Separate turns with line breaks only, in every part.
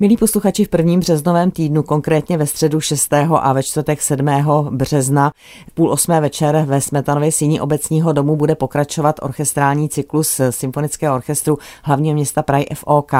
Milí posluchači, v prvním březnovém týdnu, konkrétně ve středu 6. a ve čtvrtek 7. března v půl osmé večer ve Smetanově síni obecního domu bude pokračovat orchestrální cyklus Symfonického orchestru hlavního města Prahy FOK.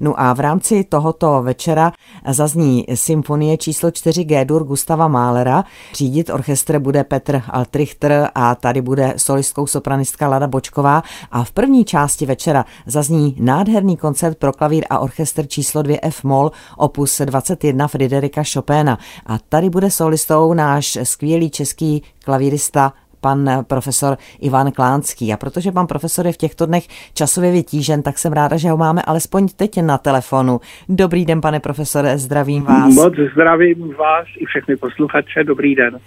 No a v rámci tohoto večera zazní symfonie číslo 4 G-dur Gustava Málera. Řídit orchestr bude Petr Altrichter a tady bude solistkou sopranistka Lada Bočková a v první části večera zazní nádherný koncert pro klavír a orchestr číslo 2 F moll opus 21 Friderika Chopina. A tady bude solistou náš skvělý český klavírista pan profesor Ivan Klánský. A protože pan profesor je v těchto dnech časově vytížen, tak jsem ráda, že ho máme alespoň teď na telefonu. Dobrý den, pane profesore, zdravím vás.
Moc zdravím vás i všechny posluchače, dobrý den.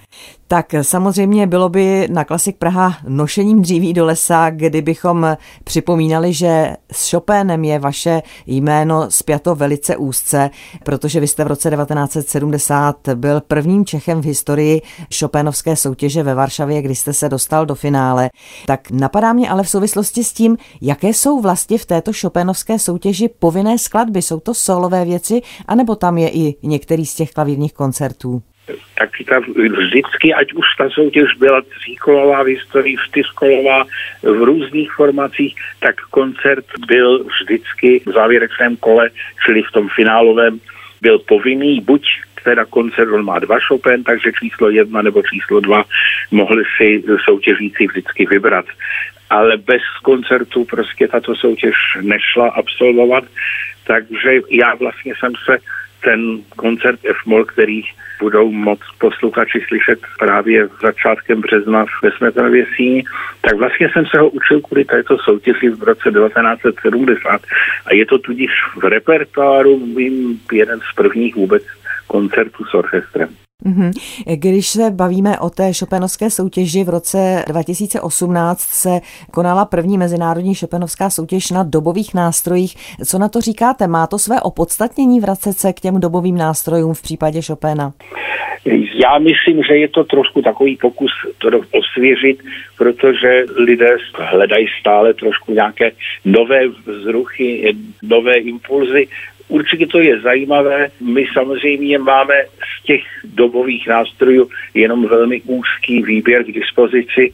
Tak samozřejmě bylo by na Klasik Praha nošením dříví do lesa, kdybychom připomínali, že s Chopinem je vaše jméno spjato velice úzce, protože vy jste v roce 1970 byl prvním Čechem v historii Chopinovské soutěže ve Varšavě, kdy jste se dostal do finále. Tak napadá mě ale v souvislosti s tím, jaké jsou vlastně v této Chopinovské soutěži povinné skladby. Jsou to solové věci, anebo tam je i některý z těch klavírních koncertů?
tak ta vždycky, ať už ta soutěž byla tříkolová v historii, čtyřkolová v různých formacích, tak koncert byl vždycky v závěrečném kole, čili v tom finálovém, byl povinný buď teda koncert, on má dva Chopin, takže číslo jedna nebo číslo dva mohli si soutěžící vždycky vybrat. Ale bez koncertu prostě tato soutěž nešla absolvovat, takže já vlastně jsem se ten koncert F-moll, který budou moc posluchači slyšet právě začátkem března ve Smetanově síni, tak vlastně jsem se ho učil kvůli této soutěži v roce 1970 a je to tudíž v repertoáru mým jeden z prvních vůbec koncertů s orchestrem.
Mm-hmm. Když se bavíme o té šopenovské soutěži, v roce 2018 se konala první mezinárodní šopenovská soutěž na dobových nástrojích. Co na to říkáte? Má to své opodstatnění vracet se k těm dobovým nástrojům v případě Chopina?
Já myslím, že je to trošku takový pokus to osvěžit, protože lidé hledají stále trošku nějaké nové vzruchy, nové impulzy Určitě to je zajímavé. My samozřejmě máme z těch dobových nástrojů jenom velmi úzký výběr k dispozici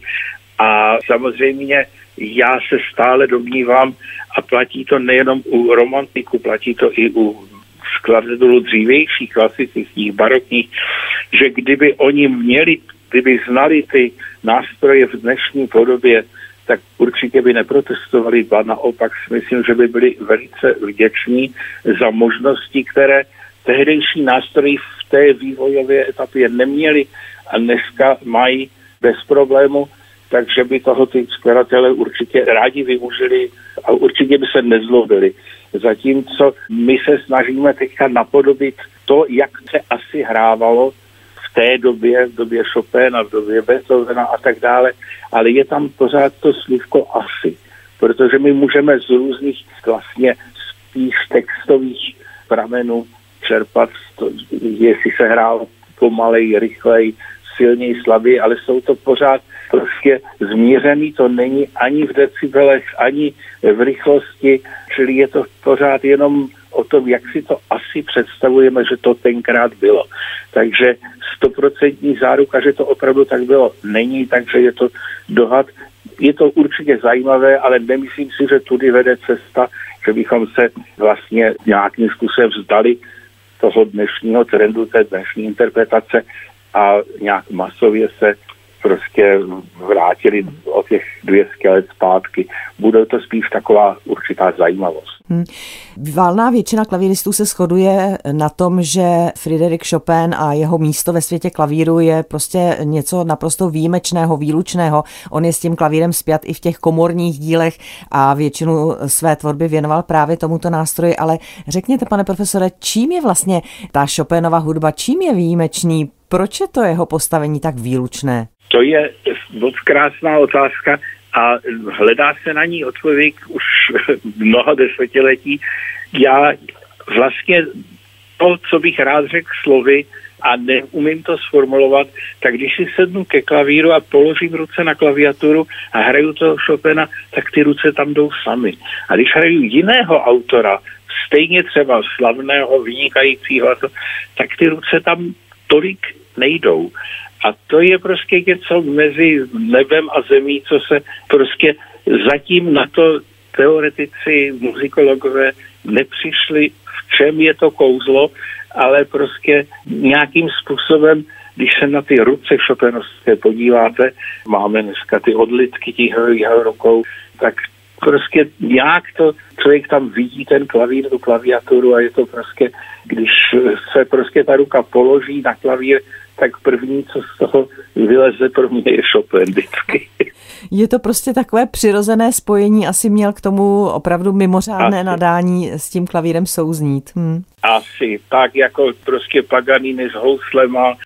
a samozřejmě já se stále domnívám a platí to nejenom u romantiku, platí to i u skladatelů dřívějších, klasických, barokních, že kdyby oni měli, kdyby znali ty nástroje v dnešní podobě, tak určitě by neprotestovali, ba naopak si myslím, že by byli velice vděční za možnosti, které tehdejší nástroji v té vývojové etapě neměli a dneska mají bez problému, takže by toho ty skladatelé určitě rádi využili a určitě by se nezlobili. Zatímco my se snažíme teďka napodobit to, jak se asi hrávalo té době, v době Chopina, v době Beethovena a tak dále, ale je tam pořád to slívko asi, protože my můžeme z různých vlastně spíš textových pramenů čerpat, to, jestli se hrál pomalej, rychlej, silněji, slabý, ale jsou to pořád prostě zmířený, to není ani v decibelech, ani v rychlosti, čili je to pořád jenom o tom, jak si to asi představujeme, že to tenkrát bylo. Takže stoprocentní záruka, že to opravdu tak bylo, není, takže je to dohad. Je to určitě zajímavé, ale nemyslím si, že tudy vede cesta, že bychom se vlastně nějakým způsobem vzdali toho dnešního trendu, té dnešní interpretace a nějak masově se prostě vrátili o těch 200 let zpátky. Bude to spíš taková určitá zajímavost. Hmm.
Valná většina klavíristů se shoduje na tom, že Friedrich Chopin a jeho místo ve světě klavíru je prostě něco naprosto výjimečného, výlučného. On je s tím klavírem zpět i v těch komorních dílech a většinu své tvorby věnoval právě tomuto nástroji. Ale řekněte, pane profesore, čím je vlastně ta Chopinova hudba, čím je výjimečný? Proč je to jeho postavení tak výlučné?
To je moc krásná otázka a hledá se na ní odpověď už mnoha desetiletí. Já vlastně to, co bych rád řekl slovy, a neumím to sformulovat, tak když si sednu ke klavíru a položím ruce na klaviaturu a hraju toho Chopina, tak ty ruce tam jdou sami. A když hraju jiného autora stejně třeba slavného, vynikajícího, tak ty ruce tam tolik nejdou. A to je prostě něco mezi nebem a zemí, co se prostě zatím na to teoretici, muzikologové nepřišli, v čem je to kouzlo, ale prostě nějakým způsobem, když se na ty ruce šopenovské podíváte, máme dneska ty odlitky těch jeho rukou, tak prostě nějak to člověk tam vidí ten klavír, tu klaviaturu a je to prostě, když se prostě ta ruka položí na klavír, tak první, co z toho vyleze pro mě je Chopin vždycky.
Je to prostě takové přirozené spojení, asi měl k tomu opravdu mimořádné asi. nadání s tím klavírem souznít. Hm.
Asi, tak jako prostě Paganini s houslema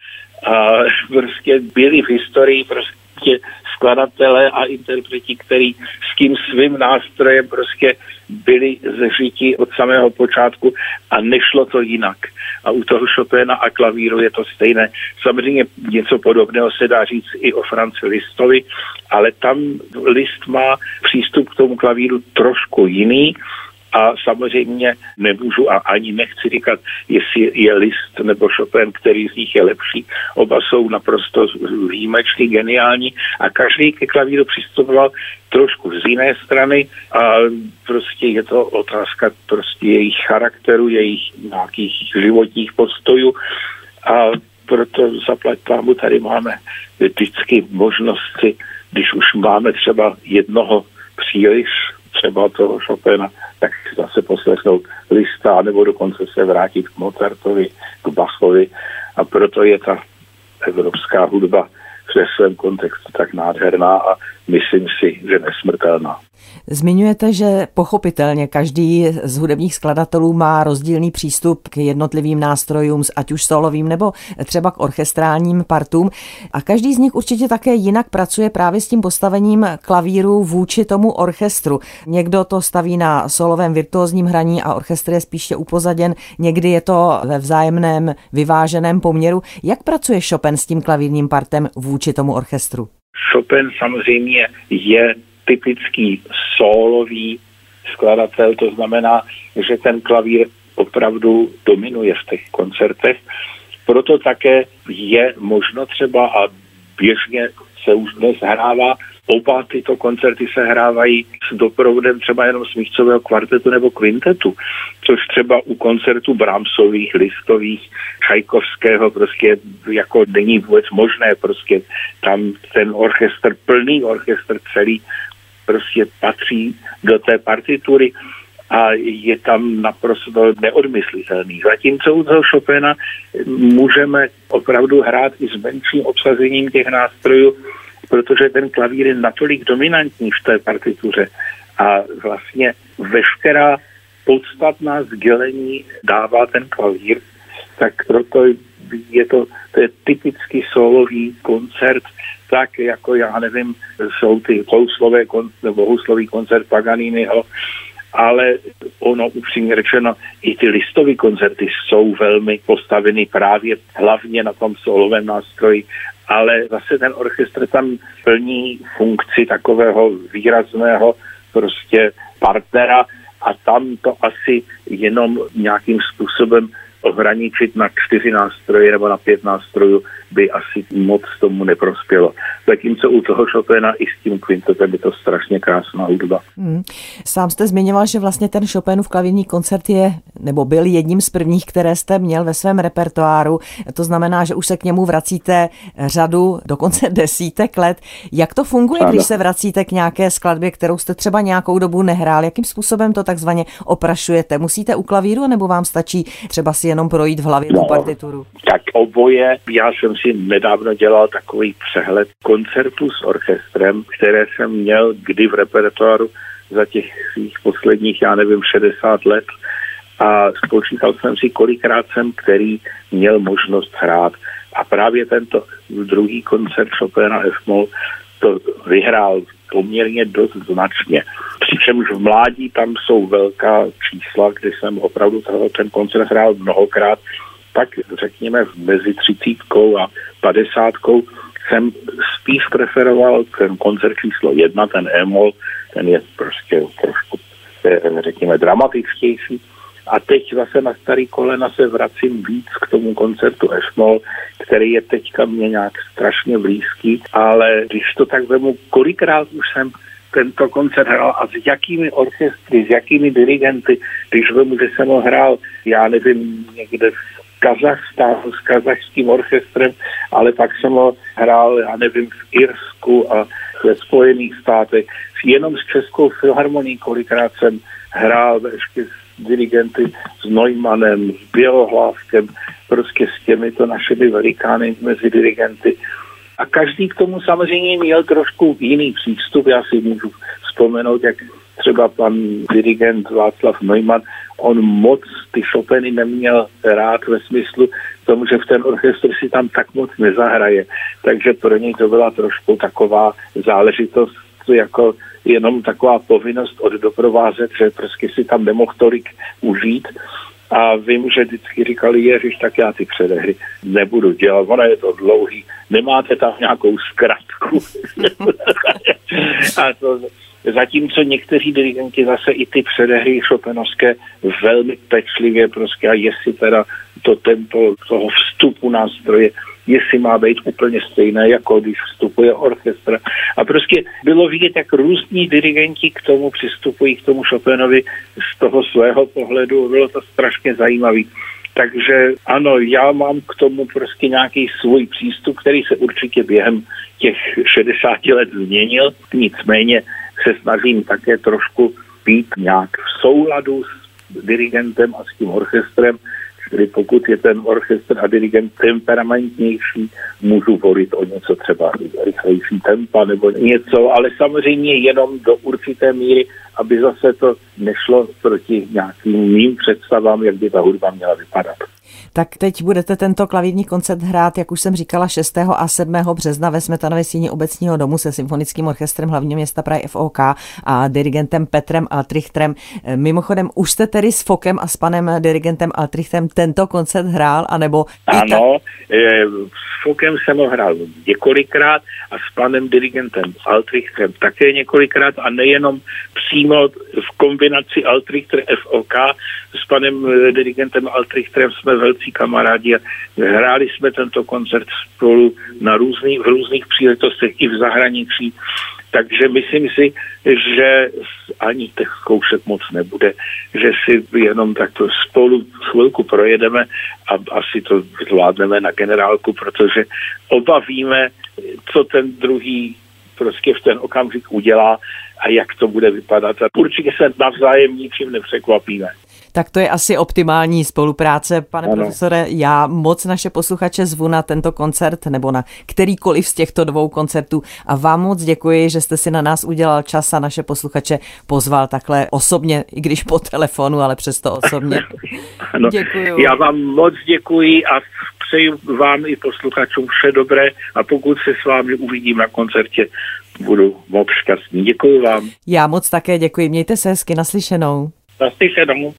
a prostě byli v historii prostě skladatelé a interpreti, který s tím svým nástrojem prostě byli zežiti od samého počátku a nešlo to jinak. A u toho Chopina a klavíru je to stejné. Samozřejmě něco podobného se dá říct i o Franci Listovi, ale tam List má přístup k tomu klavíru trošku jiný a samozřejmě nemůžu a ani nechci říkat, jestli je List nebo Chopin, který z nich je lepší. Oba jsou naprosto výjimečný, geniální a každý ke klavíru přistupoval trošku z jiné strany a prostě je to otázka prostě jejich charakteru, jejich nějakých životních postojů a proto zaplať pámu tady máme vždycky možnosti, když už máme třeba jednoho příliš, třeba toho Chopina, tak zase poslechnout lista, nebo dokonce se vrátit k Mozartovi, k Bachovi a proto je ta evropská hudba ve svém kontextu tak nádherná a myslím si, že nesmrtelná.
Zmiňujete, že pochopitelně každý z hudebních skladatelů má rozdílný přístup k jednotlivým nástrojům, ať už solovým nebo třeba k orchestrálním partům. A každý z nich určitě také jinak pracuje právě s tím postavením klavíru vůči tomu orchestru. Někdo to staví na solovém virtuózním hraní a orchestr je spíše upozaděn, někdy je to ve vzájemném vyváženém poměru. Jak pracuje Chopin s tím klavírním partem vůči tomu orchestru?
Chopin samozřejmě je typický sólový skladatel, to znamená, že ten klavír opravdu dominuje v těch koncertech. Proto také je možno třeba a běžně se už dnes hrává Oba tyto koncerty se hrávají s doprovodem třeba jenom smíchcového kvartetu nebo kvintetu, což třeba u koncertů Brahmsových, Listových, Čajkovského prostě jako není vůbec možné, prostě tam ten orchestr, plný orchestr celý prostě patří do té partitury a je tam naprosto neodmyslitelný. Zatímco u toho Chopina můžeme opravdu hrát i s menším obsazením těch nástrojů, protože ten klavír je natolik dominantní v té partituře a vlastně veškerá podstatná sdělení dává ten klavír, tak proto je to, to je typický solový koncert, tak jako já nevím, jsou ty houslové, nebo houslový koncert Paganiniho, ale ono upřímně řečeno, i ty listové koncerty jsou velmi postaveny právě hlavně na tom solovém nástroji, ale zase ten orchestr tam plní funkci takového výrazného prostě partnera a tam to asi jenom nějakým způsobem ohraničit na čtyři nástroje nebo na pět nástrojů by asi moc tomu neprospělo. Zatímco u toho Chopina i s tím kvintetem je to strašně krásná hudba. Hmm.
Sám jste zmiňoval, že vlastně ten Chopinův klavírní koncert je, nebo byl jedním z prvních, které jste měl ve svém repertoáru. To znamená, že už se k němu vracíte řadu, dokonce desítek let. Jak to funguje, ano. když se vracíte k nějaké skladbě, kterou jste třeba nějakou dobu nehrál? Jakým způsobem to takzvaně oprašujete? Musíte u klavíru nebo vám stačí třeba si jenom projít v hlavě no, tu partituru?
Tak oboje. Já jsem si nedávno dělal takový přehled koncertů s orchestrem, které jsem měl kdy v repertoáru za těch svých posledních, já nevím, 60 let a spočítal jsem si, kolikrát jsem který měl možnost hrát. A právě tento druhý koncert Chopina F. Moll to vyhrál poměrně dost značně. Přičemž v mládí tam jsou velká čísla, kdy jsem opravdu ten koncert hrál mnohokrát, tak řekněme mezi třicítkou a padesátkou jsem spíš preferoval ten koncert číslo jedna, ten Emol, ten je prostě trošku, řekněme, dramatičtější, A teď zase na starý kolena se vracím víc k tomu koncertu Ešmol, který je teďka mě nějak strašně blízký, ale když to tak vemu, kolikrát už jsem tento koncert hrál a s jakými orchestry, s jakými dirigenty, když vemu, že jsem ho hrál, já nevím, někde v Kazachstánu s kazachským orchestrem, ale pak jsem ho hrál, já nevím, v Irsku a ve Spojených státech. Jenom s Českou filharmonií kolikrát jsem hrál ještě s dirigenty s Neumannem, s Bělohlávkem, prostě s těmito našimi velikány mezi dirigenty. A každý k tomu samozřejmě měl trošku jiný přístup. Já si můžu vzpomenout, jak třeba pan dirigent Václav Neumann, on moc ty Chopiny neměl rád ve smyslu tomu, že v ten orchestr si tam tak moc nezahraje. Takže pro něj to byla trošku taková záležitost, jako jenom taková povinnost od doprovázet, že prostě si tam nemohl tolik užít. A vím, že vždycky říkali, ježiš, tak já ty předehry nebudu dělat, ono je to dlouhý, nemáte tam nějakou zkratku. a to, Zatímco někteří dirigenti zase i ty předehry šopenovské velmi pečlivě prostě a jestli teda to tempo toho vstupu nástroje, jestli má být úplně stejné, jako když vstupuje orchestr. A prostě bylo vidět, jak různí dirigenti k tomu přistupují, k tomu Chopinovi z toho svého pohledu. Bylo to strašně zajímavé. Takže ano, já mám k tomu prostě nějaký svůj přístup, který se určitě během těch 60 let změnil. Nicméně se snažím také trošku být nějak v souladu s dirigentem a s tím orchestrem, Čili pokud je ten orchestr a dirigent temperamentnější, můžu volit o něco třeba rychlejší tempa nebo něco, ale samozřejmě jenom do určité míry, aby zase to nešlo proti nějakým mým představám, jak by ta hudba měla vypadat.
Tak teď budete tento klavírní koncert hrát, jak už jsem říkala, 6. a 7. března ve Smetanově síni obecního domu se symfonickým orchestrem hlavního města Prahy FOK a dirigentem Petrem Altrichtrem. Mimochodem, už jste tedy s Fokem a s panem dirigentem Altrichtrem tento koncert hrál, anebo...
Ano, ta... s Fokem jsem ho hrál několikrát a s panem dirigentem Altrichtrem také několikrát a nejenom přímo v kombinaci Altrichter FOK s panem dirigentem Altrichtrem jsme velcí kamarádi a hráli jsme tento koncert spolu na různý, v různých příležitostech i v zahraničí. Takže myslím si, že ani těch zkoušek moc nebude, že si jenom takto spolu chvilku projedeme a asi to zvládneme na generálku, protože oba víme, co ten druhý prostě v ten okamžik udělá a jak to bude vypadat. A určitě se navzájem ničím nepřekvapíme.
Tak to je asi optimální spolupráce, pane ano. profesore. Já moc naše posluchače zvu na tento koncert nebo na kterýkoliv z těchto dvou koncertů a vám moc děkuji, že jste si na nás udělal čas a naše posluchače pozval takhle osobně, i když po telefonu, ale přesto osobně.
ano. Děkuji. Já vám moc děkuji a přeji vám i posluchačům vše dobré a pokud se s vámi uvidím na koncertě, budu moc šťastný. Děkuji vám.
Já moc také děkuji. Mějte se hezky naslyšenou.
Naslyšenou.